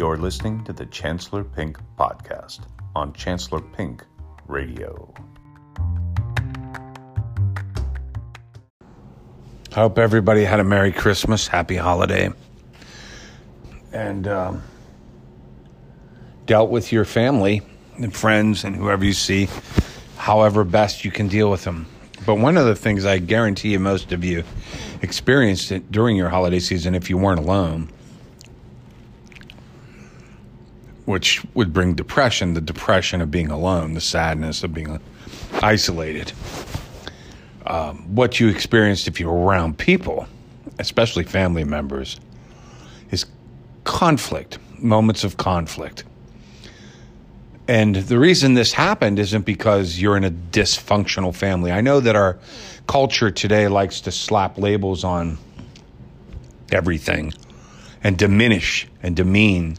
You're listening to the Chancellor Pink Podcast on Chancellor Pink Radio. I hope everybody had a Merry Christmas, Happy Holiday, and um, dealt with your family and friends and whoever you see, however best you can deal with them. But one of the things I guarantee you most of you experienced it during your holiday season if you weren't alone, which would bring depression, the depression of being alone, the sadness of being isolated um, what you experienced if you were around people, especially family members, is conflict, moments of conflict. And the reason this happened isn't because you're in a dysfunctional family. I know that our culture today likes to slap labels on everything and diminish and demean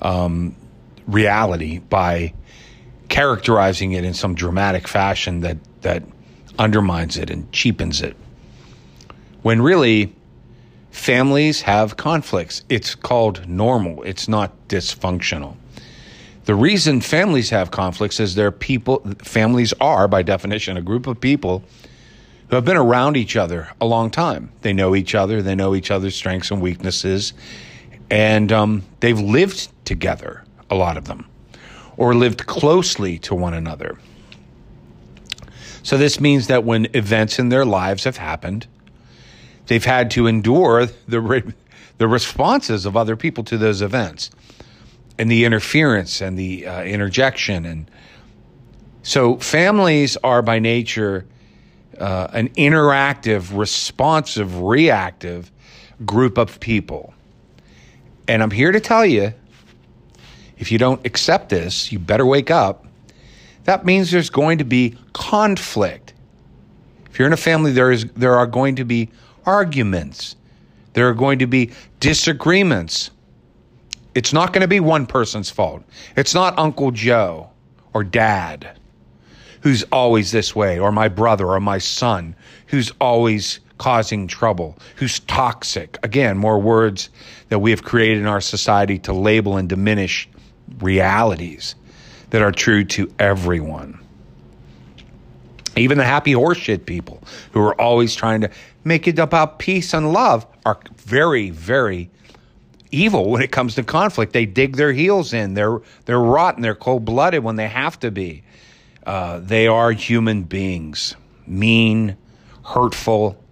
um, reality by characterizing it in some dramatic fashion that that undermines it and cheapens it. When really, families have conflicts. It's called normal, it's not dysfunctional. The reason families have conflicts is they're people, families are, by definition, a group of people who have been around each other a long time. They know each other, they know each other's strengths and weaknesses, and um, they've lived together, a lot of them, or lived closely to one another. So this means that when events in their lives have happened, they've had to endure the re- the responses of other people to those events, and the interference and the uh, interjection, and so families are by nature uh, an interactive, responsive, reactive group of people. And I'm here to tell you if you don't accept this, you better wake up that means there's going to be conflict. If you're in a family, there is there are going to be arguments. There are going to be disagreements. It's not going to be one person's fault. It's not Uncle Joe or dad who's always this way, or my brother or my son who's always causing trouble, who's toxic. Again, more words that we have created in our society to label and diminish realities that are true to everyone. Even the happy horseshit people who are always trying to make it about peace and love are very, very evil when it comes to conflict. They dig their heels in. They're they're rotten. They're cold blooded when they have to be. Uh, they are human beings, mean, hurtful,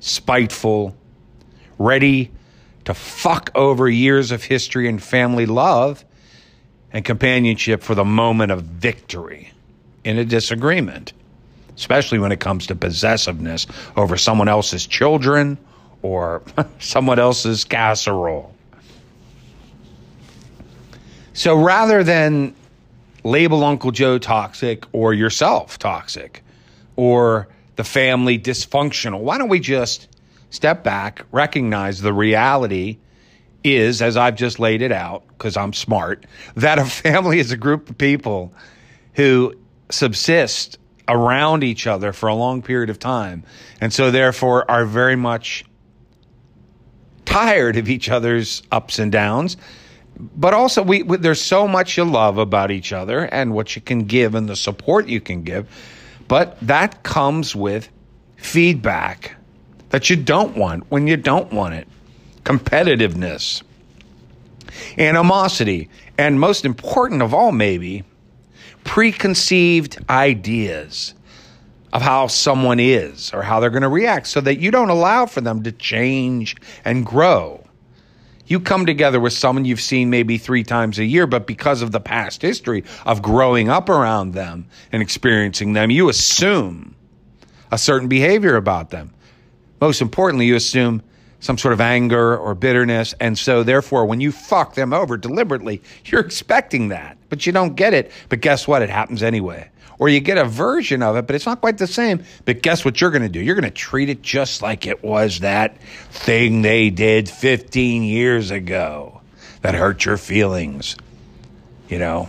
spiteful, ready to fuck over years of history and family love and companionship for the moment of victory in a disagreement, especially when it comes to possessiveness over someone else's children or someone else's casserole. So rather than label Uncle Joe toxic or yourself toxic or the family dysfunctional, why don't we just step back, recognize the reality is, as I've just laid it out, because I'm smart, that a family is a group of people who subsist around each other for a long period of time. And so, therefore, are very much tired of each other's ups and downs. But also, we, we, there's so much you love about each other and what you can give and the support you can give. But that comes with feedback that you don't want when you don't want it competitiveness, animosity, and most important of all, maybe, preconceived ideas of how someone is or how they're going to react so that you don't allow for them to change and grow. You come together with someone you've seen maybe three times a year, but because of the past history of growing up around them and experiencing them, you assume a certain behavior about them. Most importantly, you assume some sort of anger or bitterness. And so, therefore, when you fuck them over deliberately, you're expecting that, but you don't get it. But guess what? It happens anyway. Or you get a version of it, but it's not quite the same. But guess what you're going to do? You're going to treat it just like it was that thing they did 15 years ago that hurt your feelings. You know,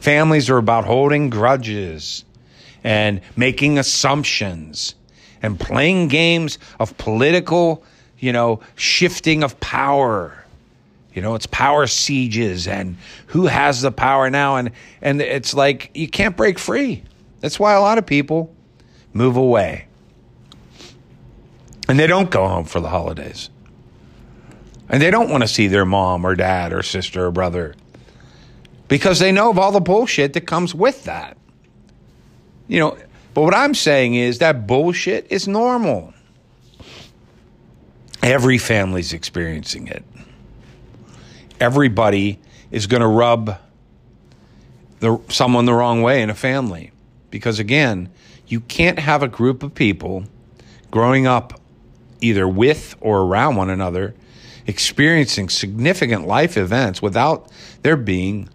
families are about holding grudges and making assumptions and playing games of political, you know, shifting of power You know, it's power sieges and who has the power now and and it's like you can't break free. That's why a lot of people move away. And they don't go home for the holidays. And they don't want to see their mom or dad or sister or brother because they know of all the bullshit that comes with that. You know, but what I'm saying is that bullshit is normal. Every family's experiencing it. Everybody is going to rub the, someone the wrong way in a family. Because again, you can't have a group of people growing up either with or around one another experiencing significant life events without there being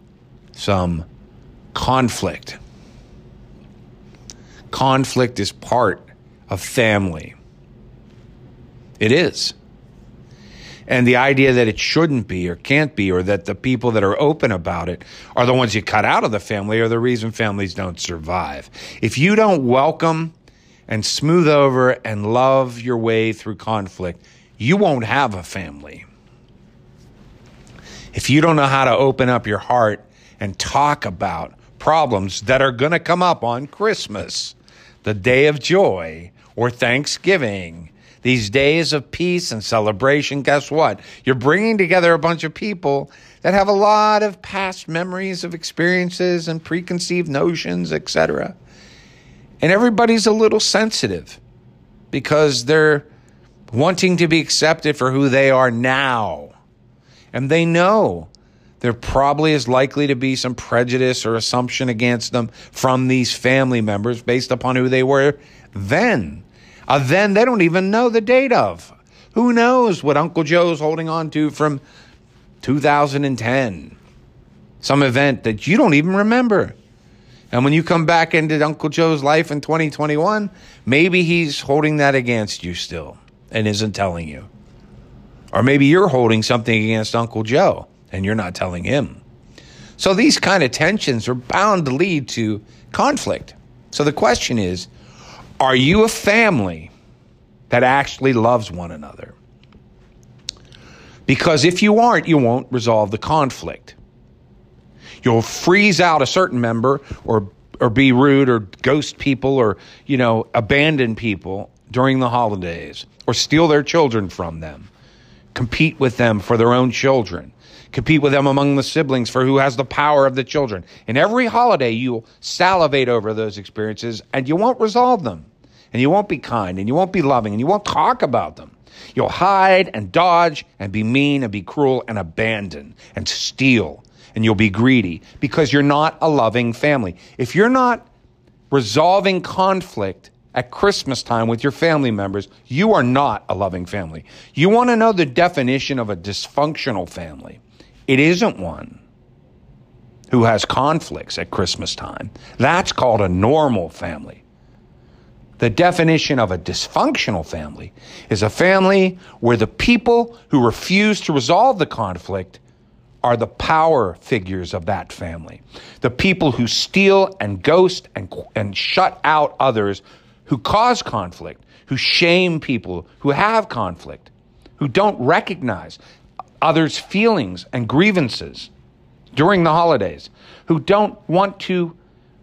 some conflict. Conflict is part of family. It is. And the idea that it shouldn't be or can't be, or that the people that are open about it are the ones you cut out of the family, are the reason families don't survive. If you don't welcome and smooth over and love your way through conflict, you won't have a family. If you don't know how to open up your heart and talk about problems that are going to come up on Christmas, the day of joy, or Thanksgiving, these days of peace and celebration, guess what? You're bringing together a bunch of people that have a lot of past memories of experiences and preconceived notions, etc. And everybody's a little sensitive because they're wanting to be accepted for who they are now. And they know there probably is likely to be some prejudice or assumption against them from these family members based upon who they were then. Then they don't even know the date of. Who knows what Uncle Joe's holding on to from 2010? Some event that you don't even remember. And when you come back into Uncle Joe's life in 2021, maybe he's holding that against you still and isn't telling you. Or maybe you're holding something against Uncle Joe and you're not telling him. So these kind of tensions are bound to lead to conflict. So the question is are you a family that actually loves one another? Because if you aren't, you won't resolve the conflict. You'll freeze out a certain member or or be rude or ghost people or you know abandon people during the holidays or steal their children from them compete with them for their own children compete with them among the siblings for who has the power of the children. In every holiday, you'll salivate over those experiences and you won't resolve them. And you won't be kind and you won't be loving and you won't talk about them. You'll hide and dodge and be mean and be cruel and abandon and steal and you'll be greedy because you're not a loving family. If you're not resolving conflict at Christmas time with your family members, you are not a loving family. You want to know the definition of a dysfunctional family. It isn't one who has conflicts at Christmas time. That's called a normal family. The definition of a dysfunctional family is a family where the people who refuse to resolve the conflict are the power figures of that family. The people who steal and ghost and, and shut out others who cause conflict, who shame people who have conflict, who don't recognize others' feelings and grievances during the holidays, who don't want to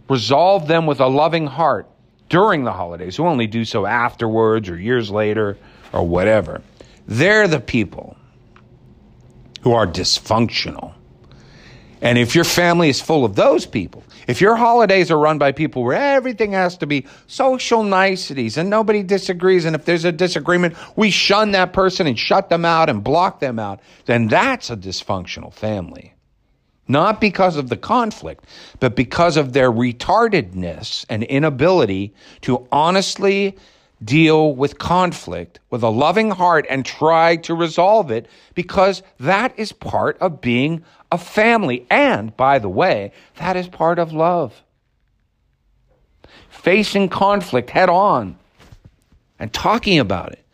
resolve them with a loving heart during the holidays, who only do so afterwards or years later or whatever. They're the people who are dysfunctional. And if your family is full of those people, if your holidays are run by people where everything has to be social niceties and nobody disagrees, and if there's a disagreement, we shun that person and shut them out and block them out, then that's a dysfunctional family. Not because of the conflict, but because of their retardedness and inability to honestly deal with conflict with a loving heart and try to resolve it because that is part of being a family. And by the way, that is part of love. Facing conflict head on and talking about it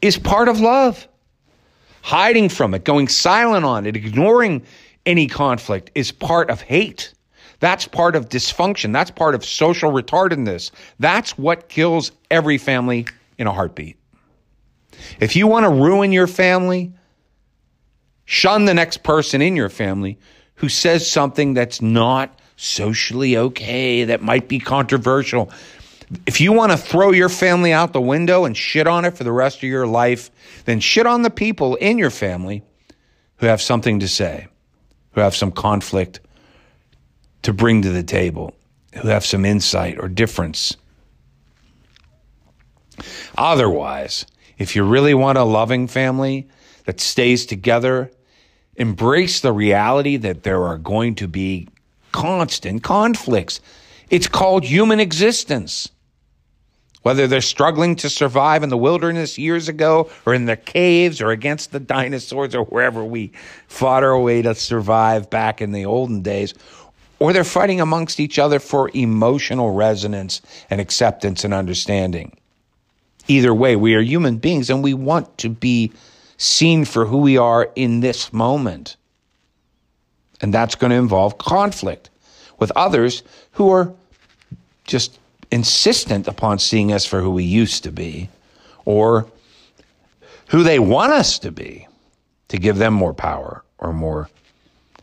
is part of love. Hiding from it, going silent on it, ignoring any conflict is part of hate. That's part of dysfunction. That's part of social retardedness. That's what kills every family in a heartbeat. If you want to ruin your family, Shun the next person in your family who says something that's not socially okay, that might be controversial. If you want to throw your family out the window and shit on it for the rest of your life, then shit on the people in your family who have something to say, who have some conflict to bring to the table, who have some insight or difference. Otherwise, if you really want a loving family that stays together, embrace the reality that there are going to be constant conflicts. It's called human existence. Whether they're struggling to survive in the wilderness years ago, or in the caves, or against the dinosaurs, or wherever we fought our way to survive back in the olden days, or they're fighting amongst each other for emotional resonance and acceptance and understanding. Either way, we are human beings and we want to be seen for who we are in this moment. And that's going to involve conflict with others who are just insistent upon seeing us for who we used to be or who they want us to be to give them more power or more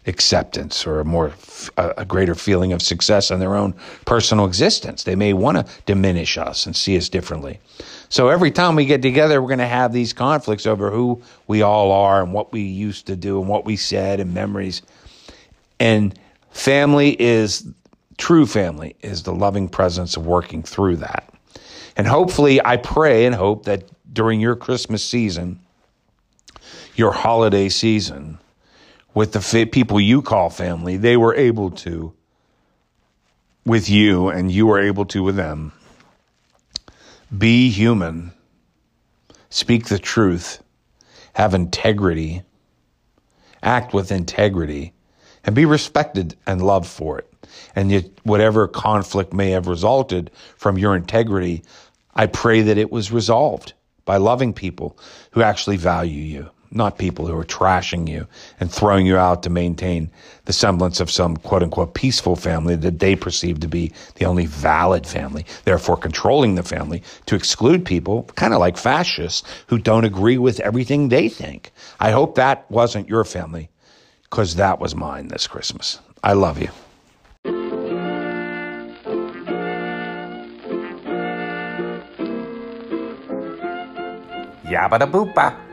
acceptance or a more a greater feeling of success in their own personal existence. They may want to diminish us and see us differently. So every time we get together, we're going to have these conflicts over who we all are and what we used to do and what we said and memories. And family is true family is the loving presence of working through that. And hopefully, I pray and hope that during your Christmas season, your holiday season, with the people you call family, they were able to, with you, and you were able to with them, be human, speak the truth, have integrity, act with integrity, and be respected and loved for it. And yet, whatever conflict may have resulted from your integrity, I pray that it was resolved by loving people who actually value you not people who are trashing you and throwing you out to maintain the semblance of some quote unquote peaceful family that they perceive to be the only valid family, therefore controlling the family to exclude people, kind of like fascists, who don't agree with everything they think. I hope that wasn't your family because that was mine this Christmas. I love you. Yabba da boopa.